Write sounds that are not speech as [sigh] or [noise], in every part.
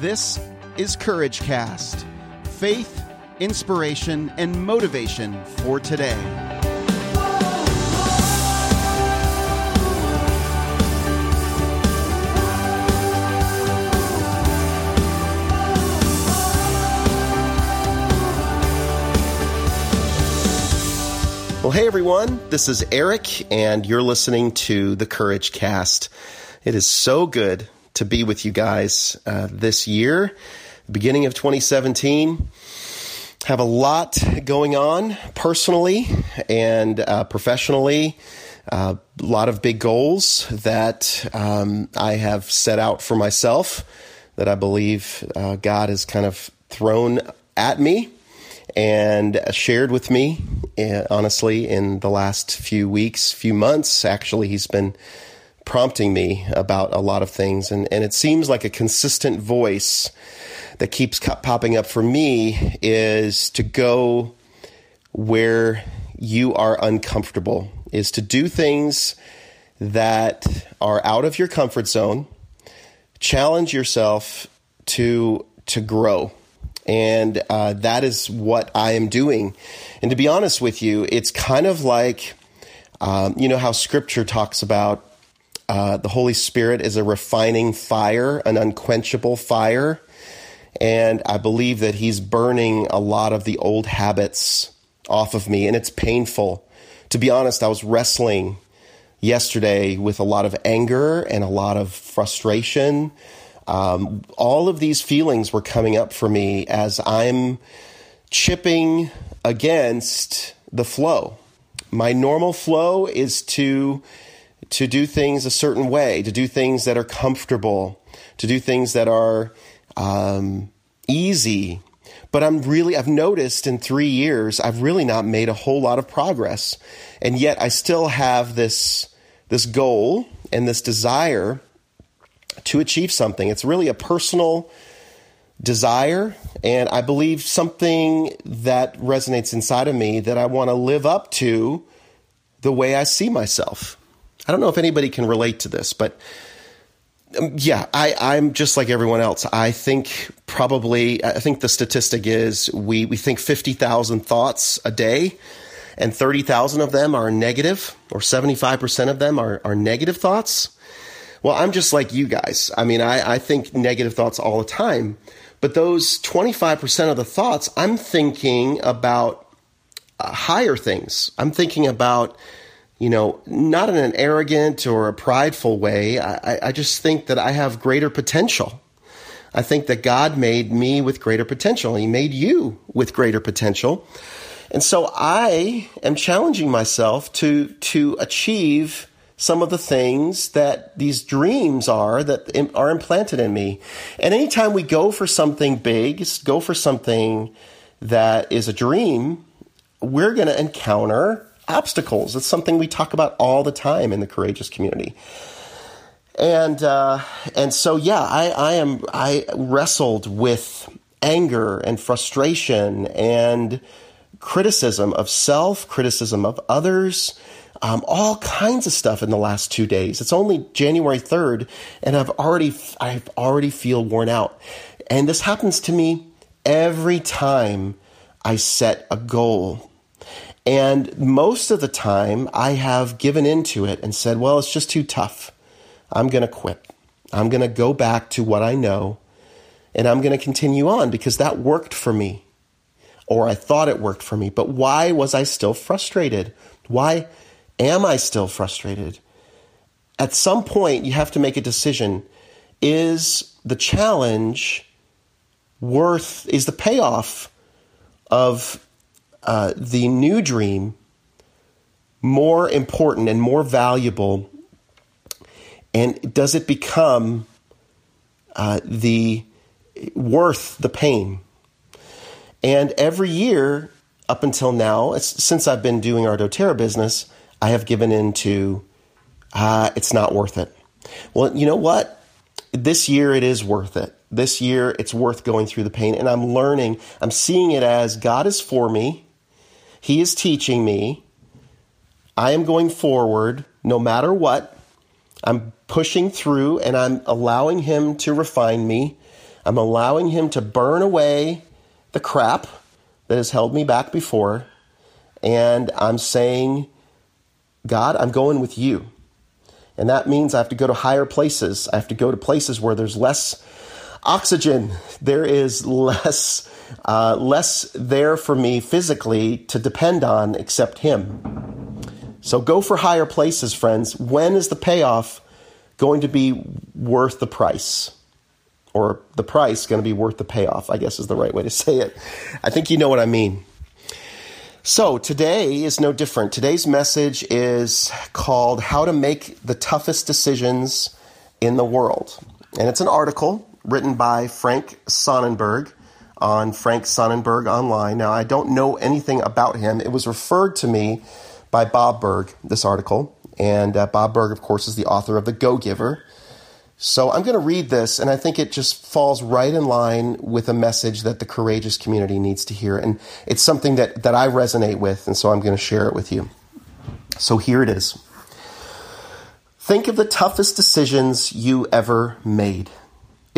This is Courage Cast faith, inspiration, and motivation for today. Well, hey everyone, this is Eric, and you're listening to the Courage Cast. It is so good to be with you guys uh, this year, beginning of 2017. Have a lot going on personally and uh, professionally. Uh, a lot of big goals that um, I have set out for myself that I believe uh, God has kind of thrown at me and shared with me, uh, honestly, in the last few weeks, few months. Actually, he's been prompting me about a lot of things. And, and it seems like a consistent voice that keeps popping up for me is to go where you are uncomfortable, is to do things that are out of your comfort zone, challenge yourself to, to grow. And uh, that is what I am doing. And to be honest with you, it's kind of like, um, you know, how scripture talks about uh, the Holy Spirit is a refining fire, an unquenchable fire. And I believe that He's burning a lot of the old habits off of me, and it's painful. To be honest, I was wrestling yesterday with a lot of anger and a lot of frustration. Um, all of these feelings were coming up for me as I'm chipping against the flow. My normal flow is to to do things a certain way, to do things that are comfortable, to do things that are um, easy. But I'm really, I've noticed in three years, I've really not made a whole lot of progress. And yet I still have this, this goal and this desire to achieve something. It's really a personal desire. And I believe something that resonates inside of me that I want to live up to the way I see myself. I don't know if anybody can relate to this, but um, yeah, I, I'm just like everyone else. I think probably, I think the statistic is we, we think 50,000 thoughts a day and 30,000 of them are negative or 75% of them are, are negative thoughts. Well, I'm just like you guys. I mean, I, I think negative thoughts all the time, but those 25% of the thoughts, I'm thinking about uh, higher things. I'm thinking about you know, not in an arrogant or a prideful way. I, I just think that I have greater potential. I think that God made me with greater potential. He made you with greater potential. And so I am challenging myself to, to achieve some of the things that these dreams are that are implanted in me. And anytime we go for something big, go for something that is a dream, we're going to encounter obstacles. It's something we talk about all the time in the courageous community. And uh, and so yeah, I, I am I wrestled with anger and frustration and criticism of self, criticism of others, um, all kinds of stuff in the last two days. It's only January third, and I've already I've already feel worn out. And this happens to me every time I set a goal and most of the time, I have given into it and said, well, it's just too tough. I'm going to quit. I'm going to go back to what I know and I'm going to continue on because that worked for me. Or I thought it worked for me. But why was I still frustrated? Why am I still frustrated? At some point, you have to make a decision. Is the challenge worth, is the payoff of uh, the new dream more important and more valuable? And does it become uh, the worth the pain? And every year up until now, since I've been doing our doTERRA business, I have given into uh, it's not worth it. Well, you know what? This year it is worth it. This year it's worth going through the pain. And I'm learning, I'm seeing it as God is for me. He is teaching me. I am going forward no matter what. I'm pushing through and I'm allowing Him to refine me. I'm allowing Him to burn away the crap that has held me back before. And I'm saying, God, I'm going with you. And that means I have to go to higher places. I have to go to places where there's less oxygen. There is less, uh, less there for me physically to depend on except Him. So go for higher places, friends. When is the payoff going to be worth the price? Or the price going to be worth the payoff, I guess is the right way to [laughs] say it. I think you know what I mean. So today is no different. Today's message is called How to Make the Toughest Decisions in the World. And it's an article written by Frank Sonnenberg on Frank Sonnenberg Online. Now, I don't know anything about him. It was referred to me by Bob Burg, this article. And uh, Bob Burg, of course, is the author of The Go Giver. So I'm going to read this, and I think it just falls right in line with a message that the courageous community needs to hear. And it's something that, that I resonate with, and so I'm going to share it with you. So here it is Think of the toughest decisions you ever made.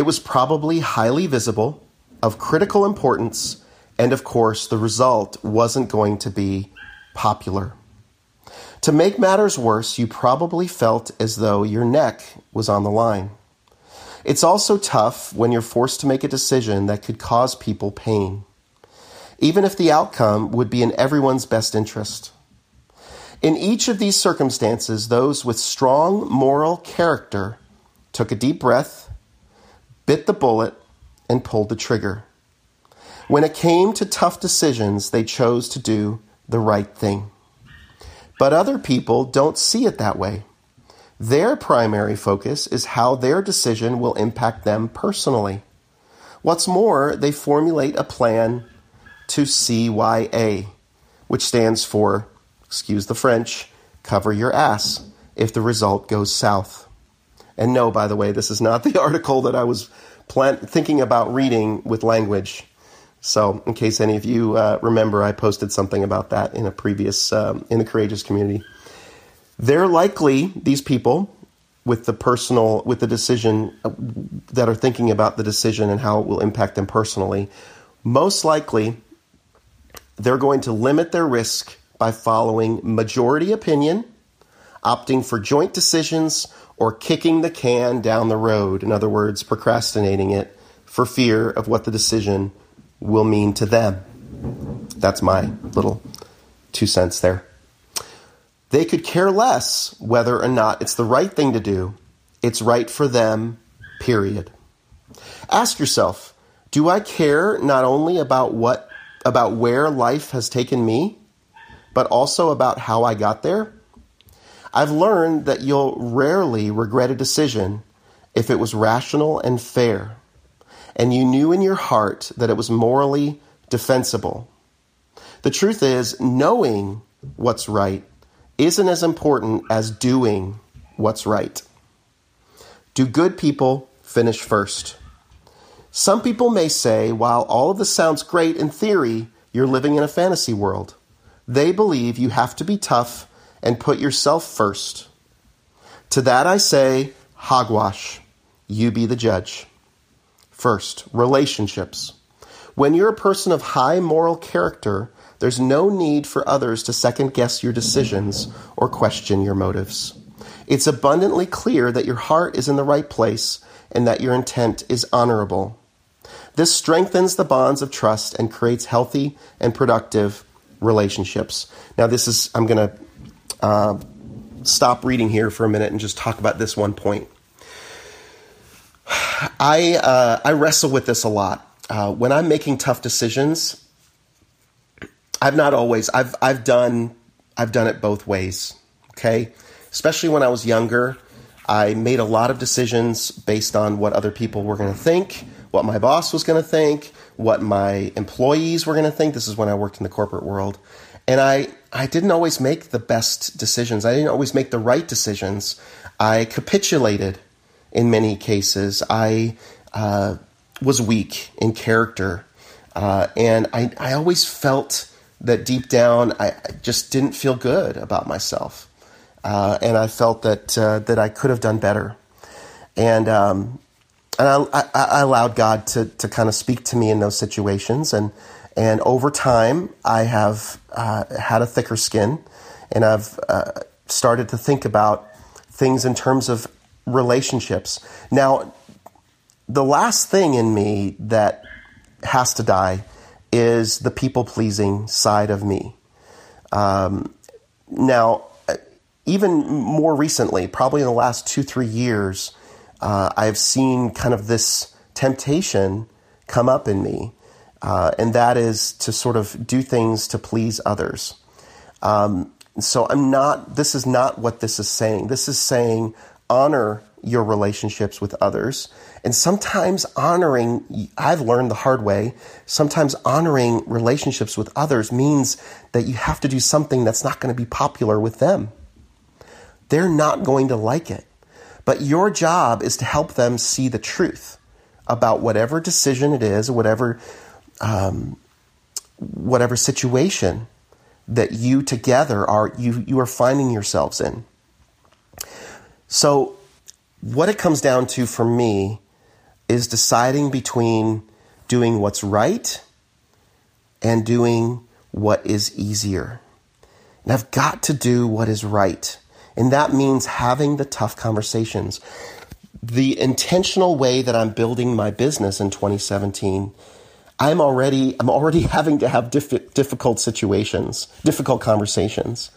It was probably highly visible, of critical importance, and of course, the result wasn't going to be popular. To make matters worse, you probably felt as though your neck was on the line. It's also tough when you're forced to make a decision that could cause people pain, even if the outcome would be in everyone's best interest. In each of these circumstances, those with strong moral character took a deep breath, bit the bullet, and pulled the trigger. When it came to tough decisions, they chose to do the right thing. But other people don't see it that way. Their primary focus is how their decision will impact them personally. What's more, they formulate a plan to CYA, which stands for, excuse the French, cover your ass if the result goes south. And no, by the way, this is not the [laughs] article that I was plan- thinking about reading with language. So, in case any of you uh, remember, I posted something about that in a previous um, in the courageous community. They're likely these people with the personal with the decision uh, that are thinking about the decision and how it will impact them personally. Most likely, they're going to limit their risk by following majority opinion, opting for joint decisions, or kicking the can down the road. In other words, procrastinating it for fear of what the decision will mean to them. That's my little two cents there. They could care less whether or not it's the right thing to do. It's right for them, period. Ask yourself, do I care not only about what about where life has taken me, but also about how I got there? I've learned that you'll rarely regret a decision if it was rational and fair and you knew in your heart that it was morally defensible. The truth is, knowing what's right isn't as important as doing what's right. Do good people finish first? Some people may say, while all of this sounds great in theory, you're living in a fantasy world. They believe you have to be tough and put yourself first. To that I say, hogwash. You be the judge. First, relationships. When you're a person of high moral character, there's no need for others to second guess your decisions or question your motives. It's abundantly clear that your heart is in the right place and that your intent is honorable. This strengthens the bonds of trust and creates healthy and productive relationships. Now, this is, I'm going to uh, stop reading here for a minute and just talk about this one point. I uh, I wrestle with this a lot uh, when I'm making tough decisions. I've not always. I've I've done I've done it both ways. Okay, especially when I was younger, I made a lot of decisions based on what other people were going to think, what my boss was going to think, what my employees were going to think. This is when I worked in the corporate world, and I I didn't always make the best decisions. I didn't always make the right decisions. I capitulated in many cases. I uh, was weak in character. Uh, and I, I always felt that deep down, I, just didn't feel good about myself. Uh, and I felt that, uh, that I could have done better. And um, and I, I, I, allowed God to, to kind of speak to me in those situations. And, and over time, I have uh, had a thicker skin and I've uh, started to think about things in terms of relationships. Now, the last thing in me that has to die is the people pleasing side of me. Um, now, even more recently, probably in the last two, three years, uh, I've seen kind of this temptation come up in me, uh, and that is to sort of do things to please others. Um, so I'm not, this is not what this is saying. This is saying honor your relationships with others. And sometimes honoring, I've learned the hard way, sometimes honoring relationships with others means that you have to do something that's not going to be popular with them. They're not going to like it. But your job is to help them see the truth about whatever decision it is, whatever, um, whatever situation that you together are you you are finding yourselves in. So what it comes down to for me is deciding between doing what's right and doing what is easier. And I've got to do what is right. And that means having the tough conversations. The intentional way that I'm building my business in 2017 I'm already I'm already [laughs] having to have diff- difficult situations, difficult conversations.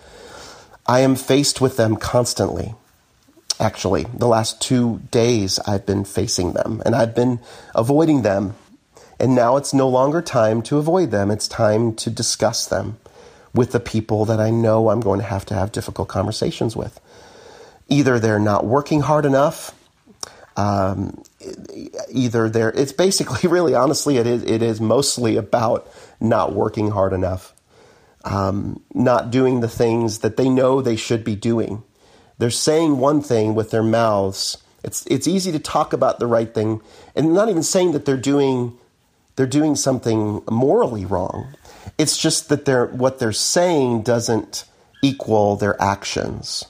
I am faced with them constantly. Actually, the last 2 days I've been facing them and I've been avoiding them. And now it's no longer time to avoid them. It's time to discuss them with the people that I know I'm going to have to have difficult conversations with. Either they're not working hard enough um, either there, it's basically [laughs] really honestly, it is, it is mostly about not working hard enough, um, not doing the things that they know they should be doing. They're saying one thing with their mouths. It's, it's easy to talk about the right thing and not even saying that they're doing, they're doing something morally wrong. It's just that they're, what they're saying doesn't equal their actions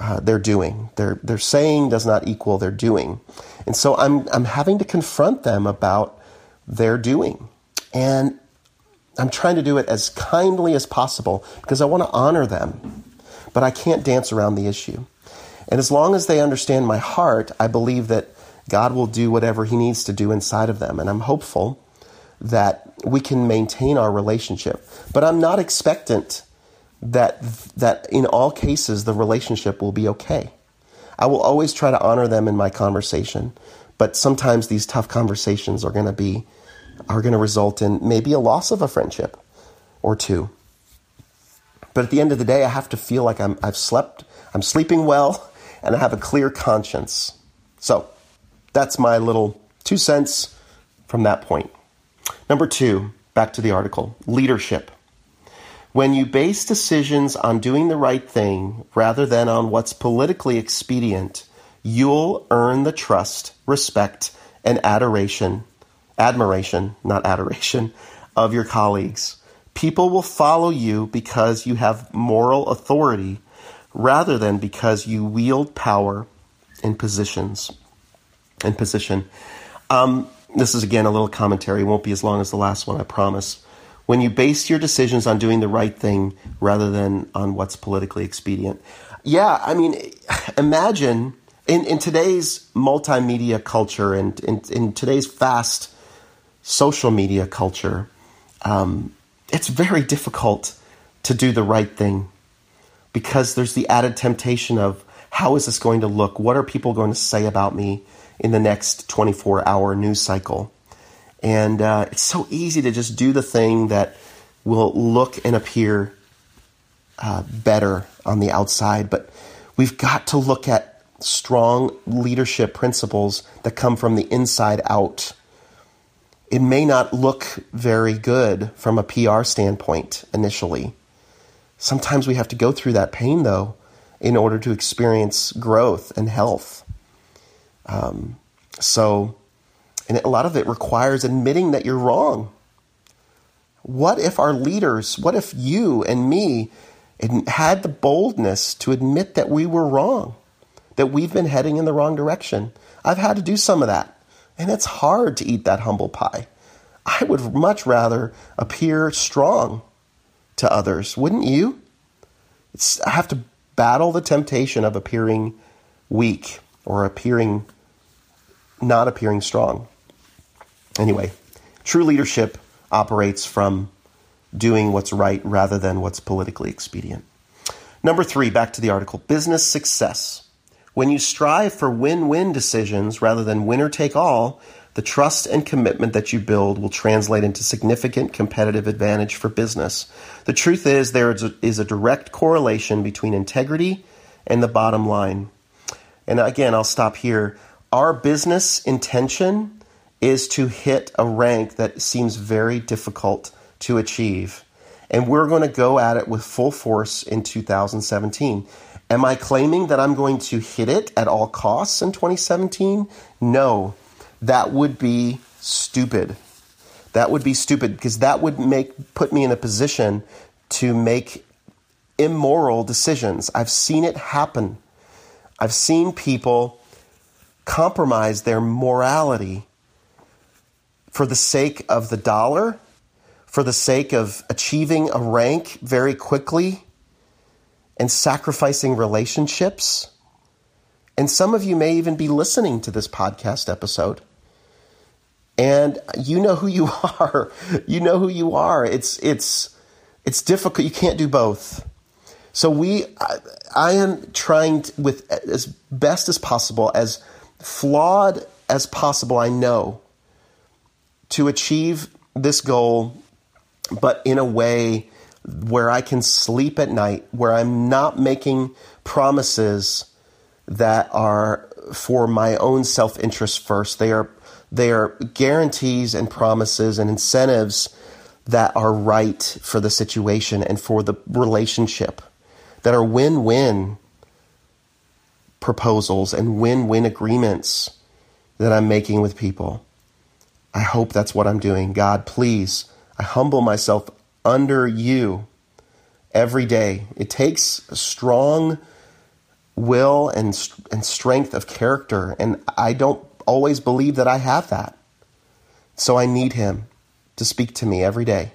uh, they're doing. Their, their saying does not equal their doing. And so I'm, I'm having to confront them about their doing. And I'm trying to do it as kindly as possible because I want to honor them. But I can't dance around the issue. And as long as they understand my heart, I believe that God will do whatever He needs to do inside of them. And I'm hopeful that we can maintain our relationship. But I'm not expectant that that in all cases the relationship will be okay. I will always try to honor them in my conversation, but sometimes these tough conversations are going to be are going to result in maybe a loss of a friendship or two. But at the end of the day, I have to feel like I'm I've slept, I'm sleeping well, and I have a clear conscience. So, that's my little two cents from that point. Number 2, back to the article, leadership. When you base decisions on doing the right thing rather than on what's politically expedient, you'll earn the trust, respect, and adoration, admiration, not adoration, of your colleagues. People will follow you because you have moral authority rather than because you wield power in positions. In position. Um, this is again a little commentary. It won't be as long as the last one, I promise when you base your decisions on doing the right thing rather than on what's politically expedient. Yeah, I mean, imagine in, in today's multimedia culture and in, in today's fast social media culture, um, it's very difficult to do the right thing because there's the added temptation of how is this going to look? What are people going to say about me in the next 24 hour news cycle? And uh, it's so easy to just do the thing that will look and appear uh, better on the outside. But we've got to look at strong leadership principles that come from the inside out. It may not look very good from a PR standpoint initially. Sometimes we have to go through that pain, though, in order to experience growth and health. Um, so, and a lot of it requires admitting that you're wrong. What if our leaders, what if you and me had the boldness to admit that we were wrong, that we've been heading in the wrong direction? I've had to do some of that. And it's hard to eat that humble pie. I would much rather appear strong to others, wouldn't you? It's, I have to battle the temptation of appearing weak or appearing not appearing strong. Anyway, true leadership operates from doing what's right rather than what's politically expedient. Number three, back to the article business success. When you strive for win win decisions rather than winner take all, the trust and commitment that you build will translate into significant competitive advantage for business. The truth is, there is a direct correlation between integrity and the bottom line. And again, I'll stop here. Our business intention is to hit a rank that seems very difficult to achieve. And we're going to go at it with full force in 2017. Am I claiming that I'm going to hit it at all costs in 2017? No that would be stupid. That would be stupid because that would make put me in a position to make immoral decisions. I've seen it happen. I've seen people compromise their morality for the sake of the dollar, for the sake of achieving a rank very quickly, and sacrificing relationships. And some of you may even be listening to this podcast episode and you know who you [laughs] are. You know who you are. It's it's it's difficult. You can't do both. So we, I, I am trying to, with as best as possible, as flawed as possible. I know to achieve this goal, but in a way where I can sleep at night, where I'm not making promises that are for my own self interest first. They are they are guarantees and promises and incentives that are right for the situation and for the relationship, that are win win proposals and win win agreements that I'm making with people. I hope that's what I'm doing. God, please, I humble myself under you every day. It takes a strong will and, and strength of character, and I don't always believe that I have that. So I need Him to speak to me every day.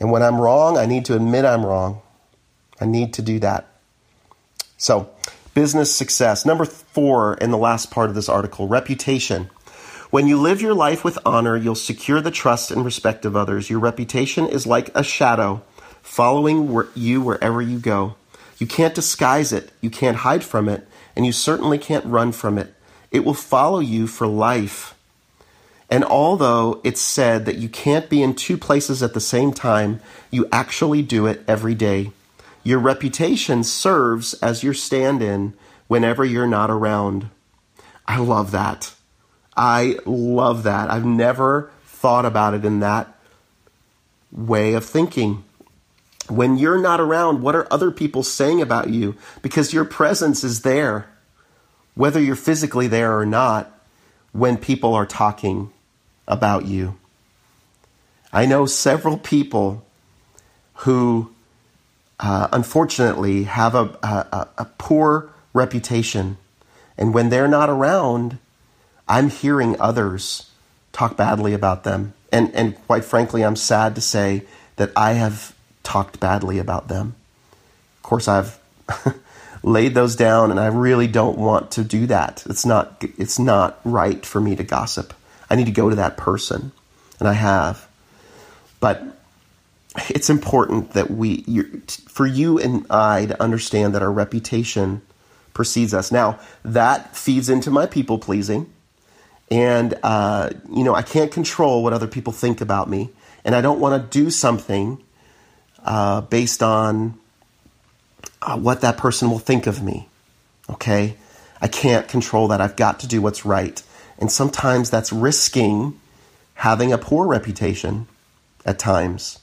And when I'm wrong, I need to admit I'm wrong. I need to do that. So, business success. Number four in the last part of this article reputation. When you live your life with honor, you'll secure the trust and respect of others. Your reputation is like a shadow following you wherever you go. You can't disguise it, you can't hide from it, and you certainly can't run from it. It will follow you for life. And although it's said that you can't be in two places at the same time, you actually do it every day. Your reputation serves as your stand in whenever you're not around. I love that. I love that. I've never thought about it in that way of thinking. When you're not around, what are other people saying about you? Because your presence is there whether you're physically there or not, when people are talking about you. I know several people who, uh, unfortunately, have a, a, a poor reputation. And when they're not around, I'm hearing others talk badly about them. And, and quite frankly, I'm sad to say that I have talked badly about them. Of course, I've [laughs] laid those down and I really don't want to do that. It's not it's not right for me to gossip. I need to go to that person and I have. But it's important that we for you and I to understand that our reputation precedes us. Now, that feeds into my people pleasing. And, uh, you know, I can't control what other people think about me. And I don't want to do something uh, based on uh, what that person will think of me. Okay? I can't control that. I've got to do what's right. And sometimes that's risking having a poor reputation at times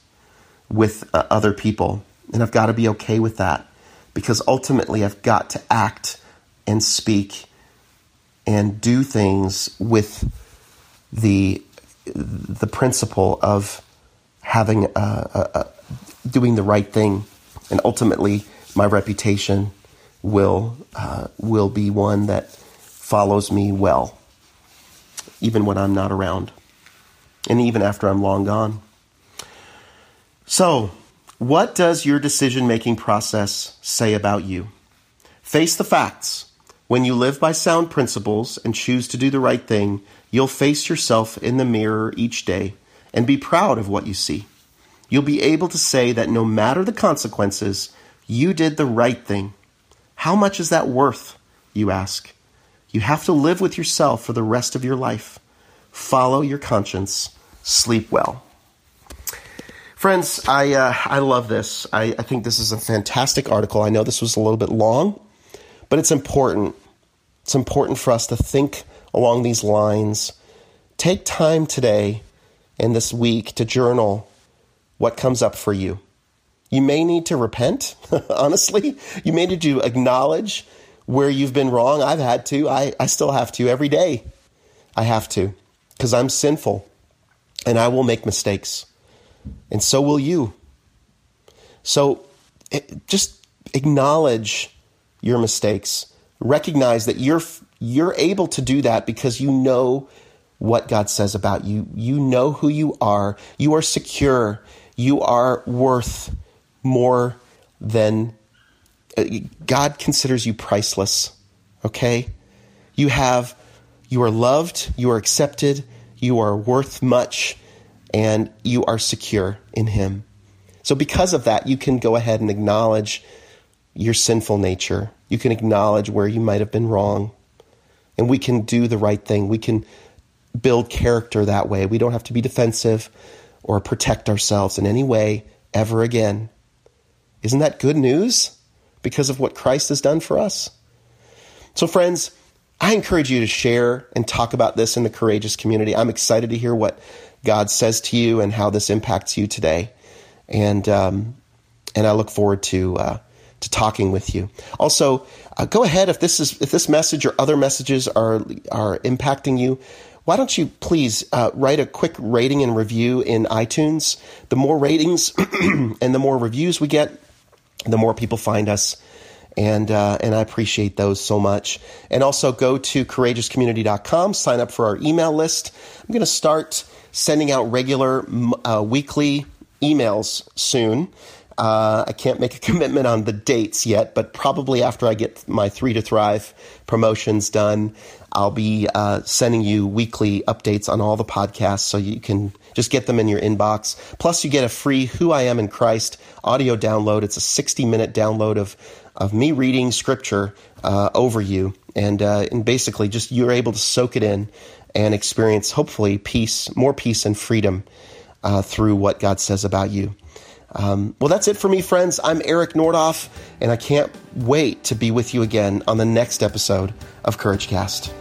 with uh, other people. And I've got to be okay with that because ultimately I've got to act and speak and do things with the the principle of having a, a, a, doing the right thing and ultimately my reputation will uh, will be one that follows me well. even when I'm not around, and even after I'm long gone. So, what does your decision making process say about you? Face the facts. When you live by sound principles and choose to do the right thing, you'll face yourself in the mirror each day and be proud of what you see. You'll be able to say that no matter the consequences, you did the right thing. How much is that worth? You ask. You have to live with yourself for the rest of your life. Follow your conscience. Sleep well. Friends, I, uh, I love this. I, I think this is a fantastic article. I know this was a little bit long, but it's important. It's important for us to think along these lines. Take time today and this week to journal what comes up for you. You may need to repent, [laughs] honestly. You may need to acknowledge where you've been wrong. I've had to. I, I still have to every day. I have to because I'm sinful and I will make mistakes. And so will you. So it, just acknowledge your mistakes. Recognize that you're you're able to do that because you know what God says about you. You know who you are. You are secure. You are worth more than uh, God considers you priceless. Okay? You have, you are loved, you are accepted, you are worth much, and you are secure in Him. So, because of that, you can go ahead and acknowledge your sinful nature. You can acknowledge where you might have been wrong. And we can do the right thing. We can build character that way. We don't have to be defensive or protect ourselves in any way ever again. Isn't that good news because of what Christ has done for us? So, friends, I encourage you to share and talk about this in the courageous community. I'm excited to hear what God says to you and how this impacts you today. And, um, and I look forward to, uh, to talking with you. Also, uh, go ahead if this is if this message or other messages are are impacting you why don't you please uh, write a quick rating and review in iTunes? The more ratings [clears throat] and the more reviews we get, the more people find us. And, uh, and I appreciate those so much. And also go to courageouscommunity.com, sign up for our email list. I'm going to start sending out regular uh, weekly emails soon. Uh, I can't make a [laughs] commitment on the dates yet, but probably after I get my Three to Thrive promotions done, I'll be uh, sending you weekly updates on all the podcasts so you can just get them in your inbox. Plus, you get a free Who I Am in Christ audio download. It's a 60 minute download of, of me reading scripture uh, over you. And, uh, and basically, just you're able to soak it in and experience, hopefully, peace, more peace and freedom uh, through what God says about you. Um, well, that's it for me, friends. I'm Eric Nordoff, and I can't wait to be with you again on the next episode of CourageCast.